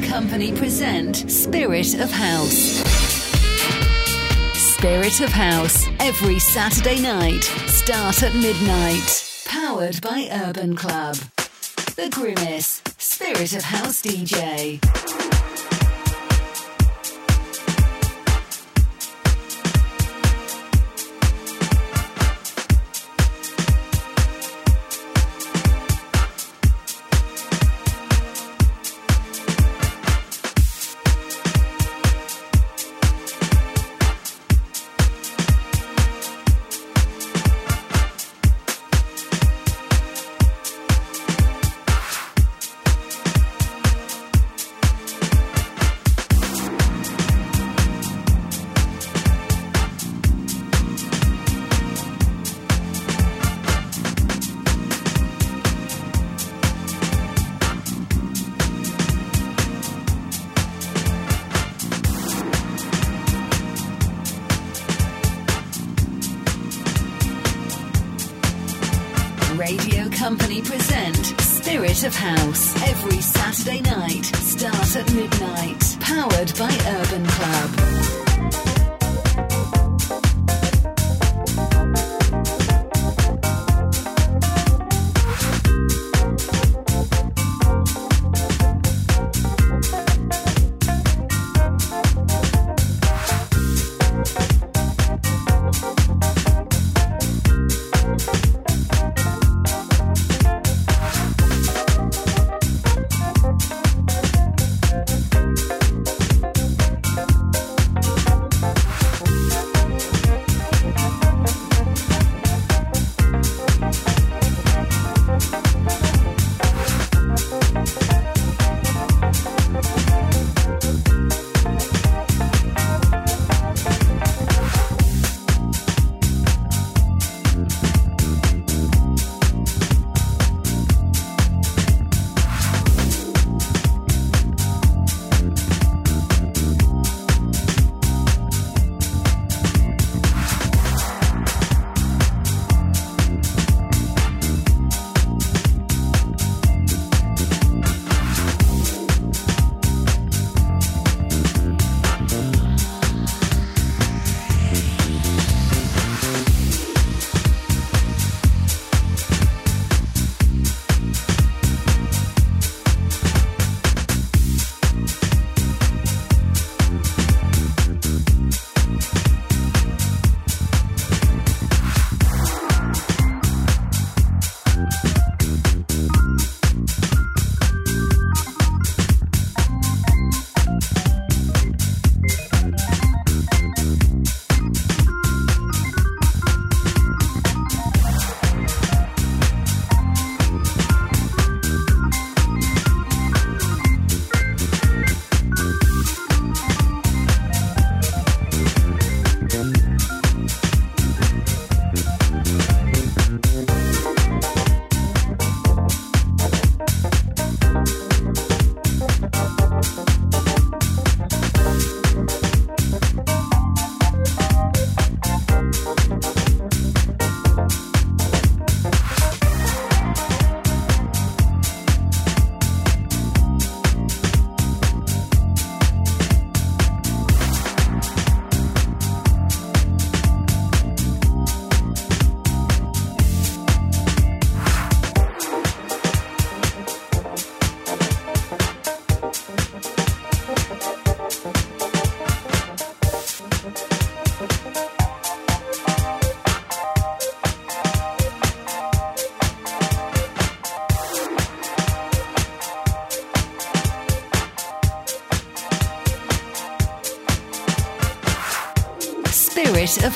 Company present Spirit of House. Spirit of House, every Saturday night, start at midnight. Powered by Urban Club. The Grimace, Spirit of House DJ. Of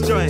destroy.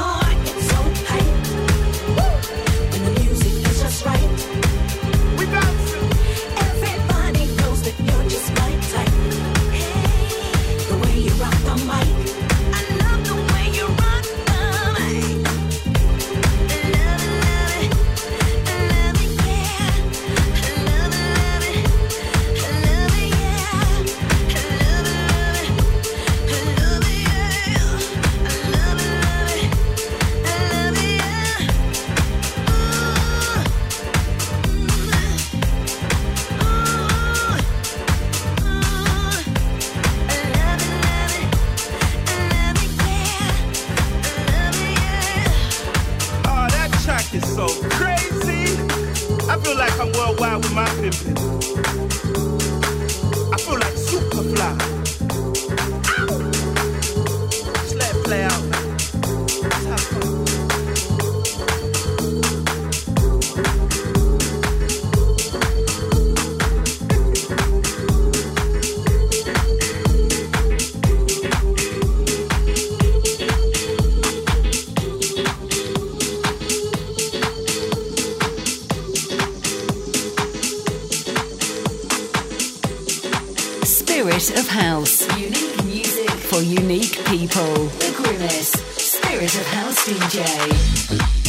unique people. The Grimace, Spirit of House DJ.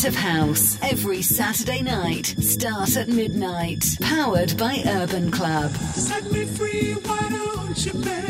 Bit of House every Saturday night. Start at midnight. Powered by Urban Club. Set me free, why don't you.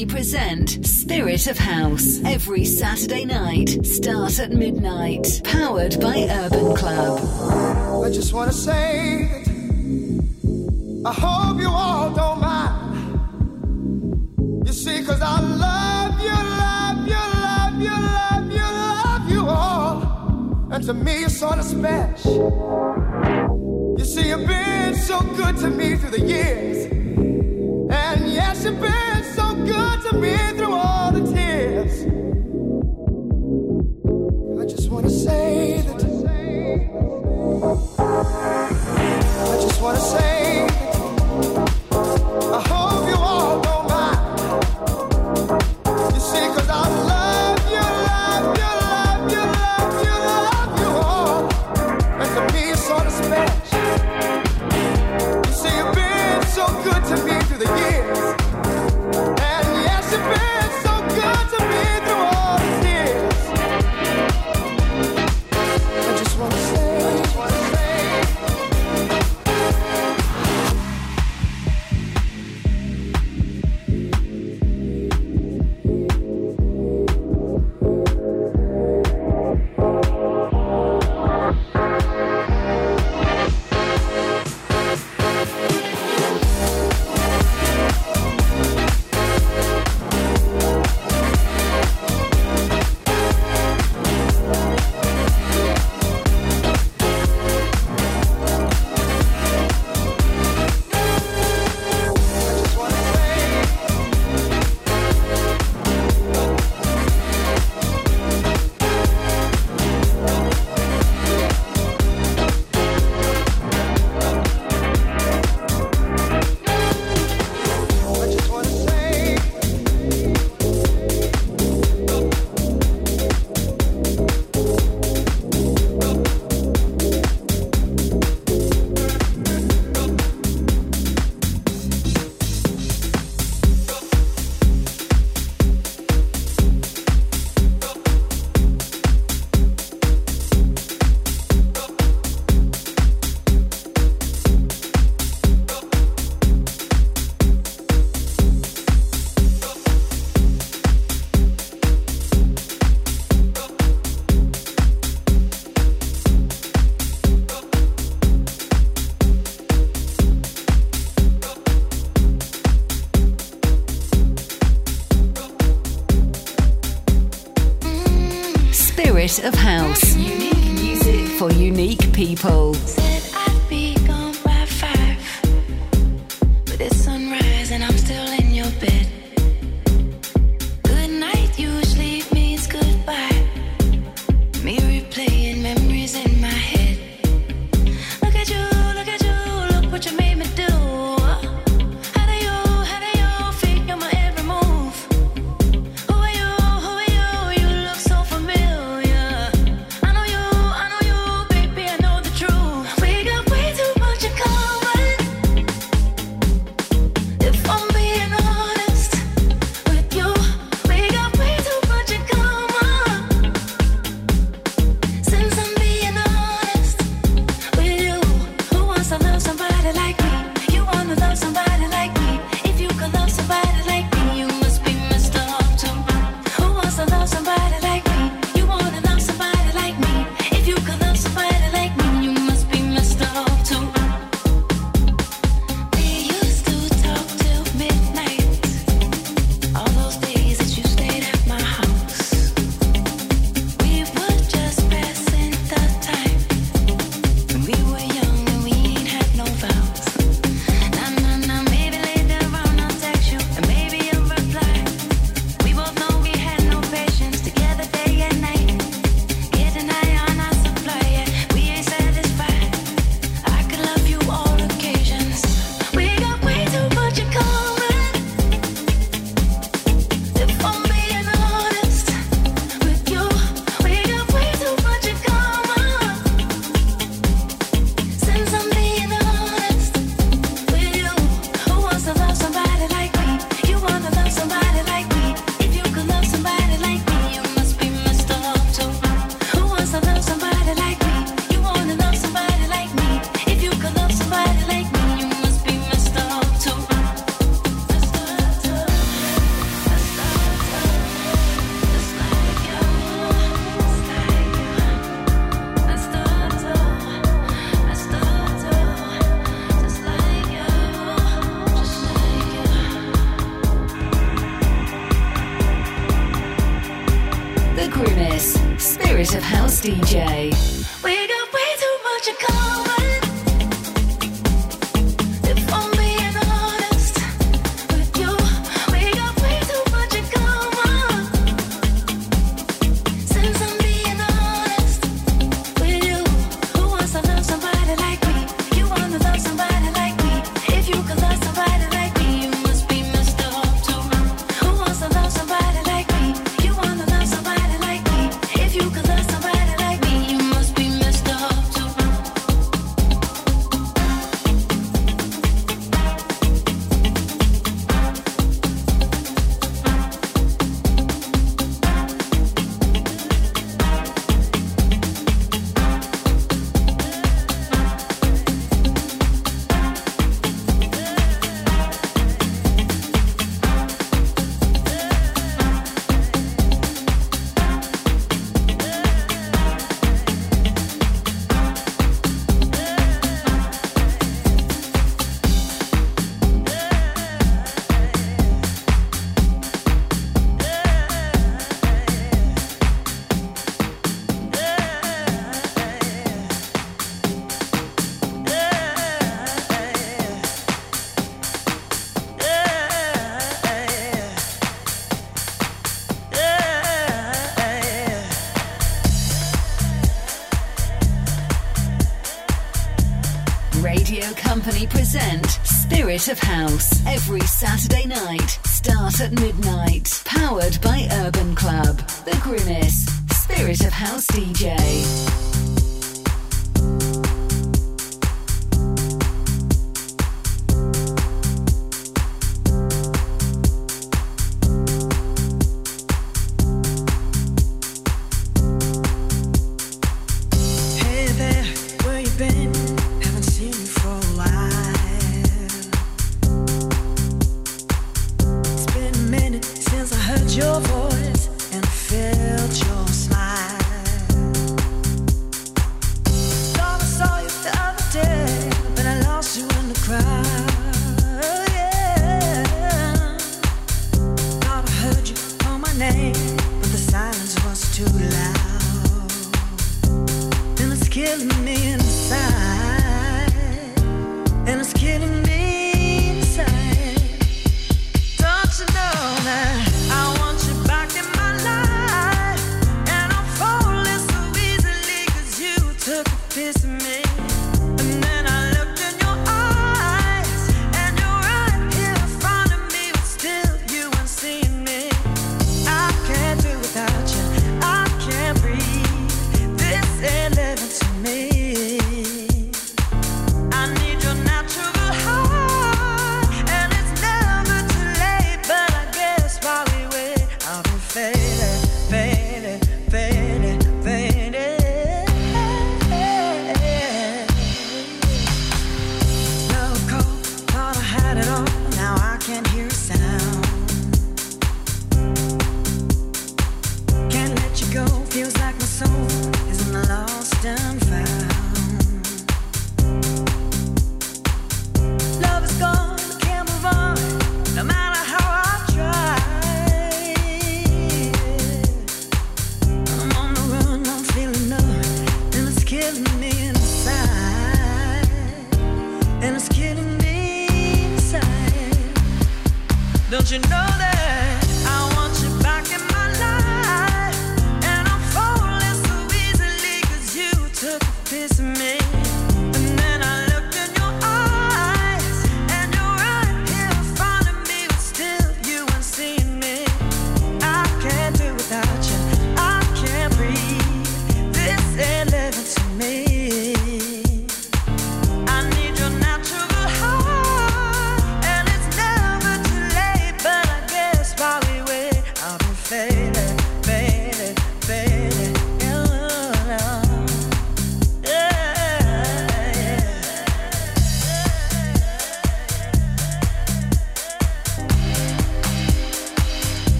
Academy present Spirit of House every Saturday night. Start at midnight. Powered by Urban Club. I just want to say I hope you all don't mind. You see, because I love you, love you, love you, love you, love you all. And to me, you're sort of special. Radio Company present Spirit of House every Saturday night, start at midnight. Powered by Urban Club, The Grimace, Spirit of House DJ.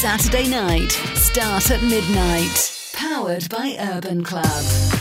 Saturday night. Start at midnight. Powered by Urban Club.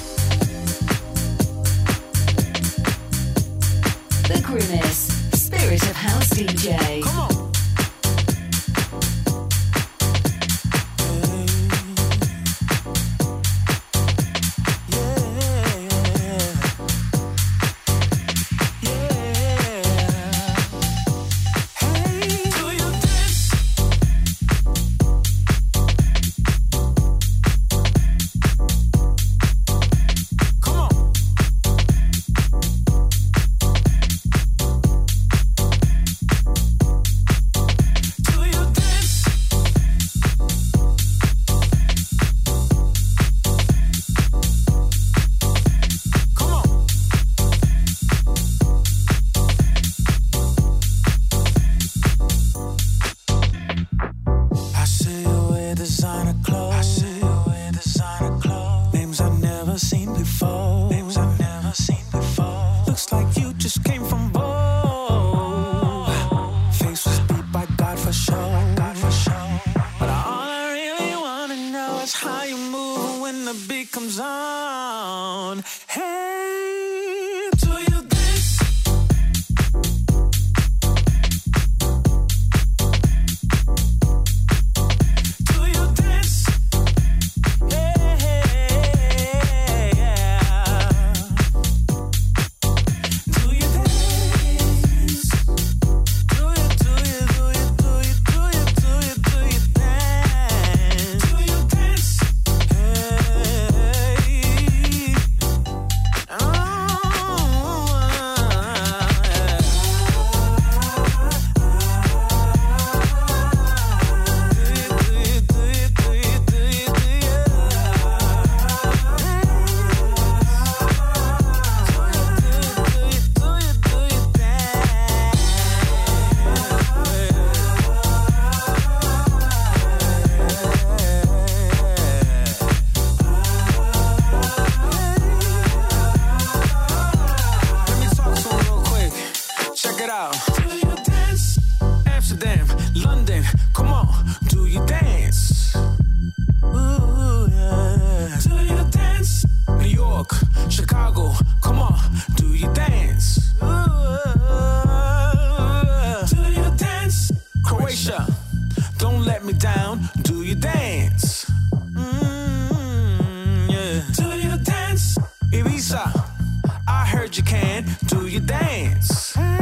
you can, do your dance.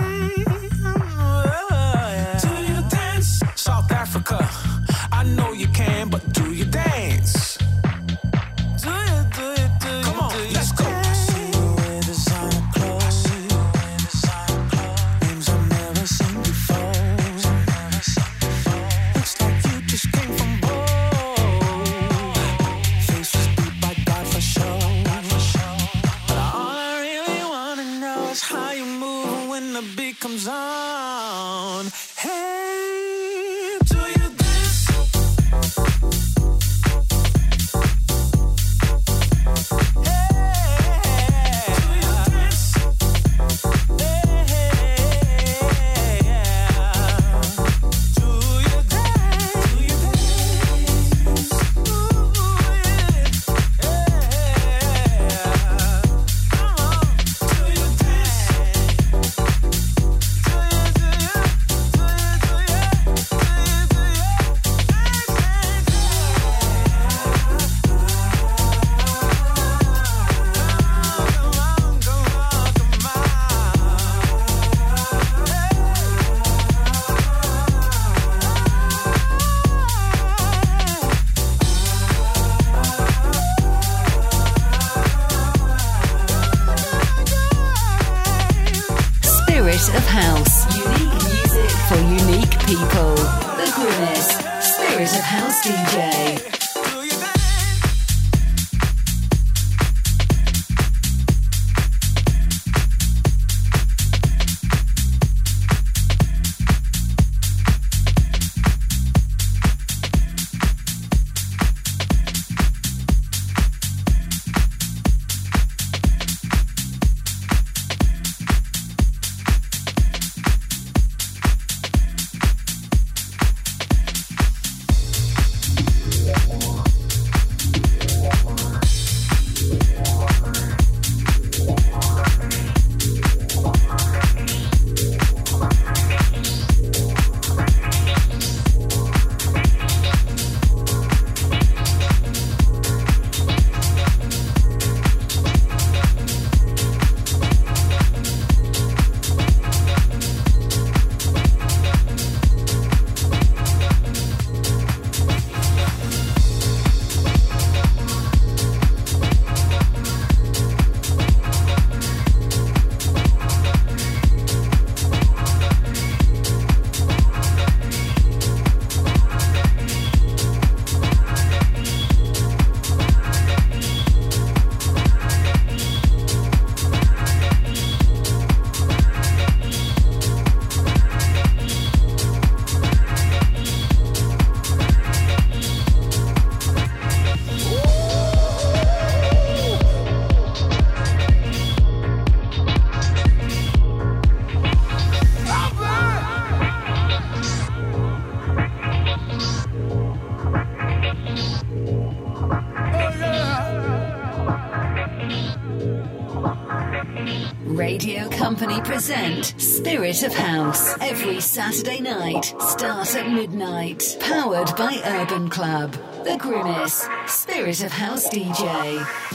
Saturday night. Start at midnight. Powered by Urban Club. The Grimace. Spirit of House DJ.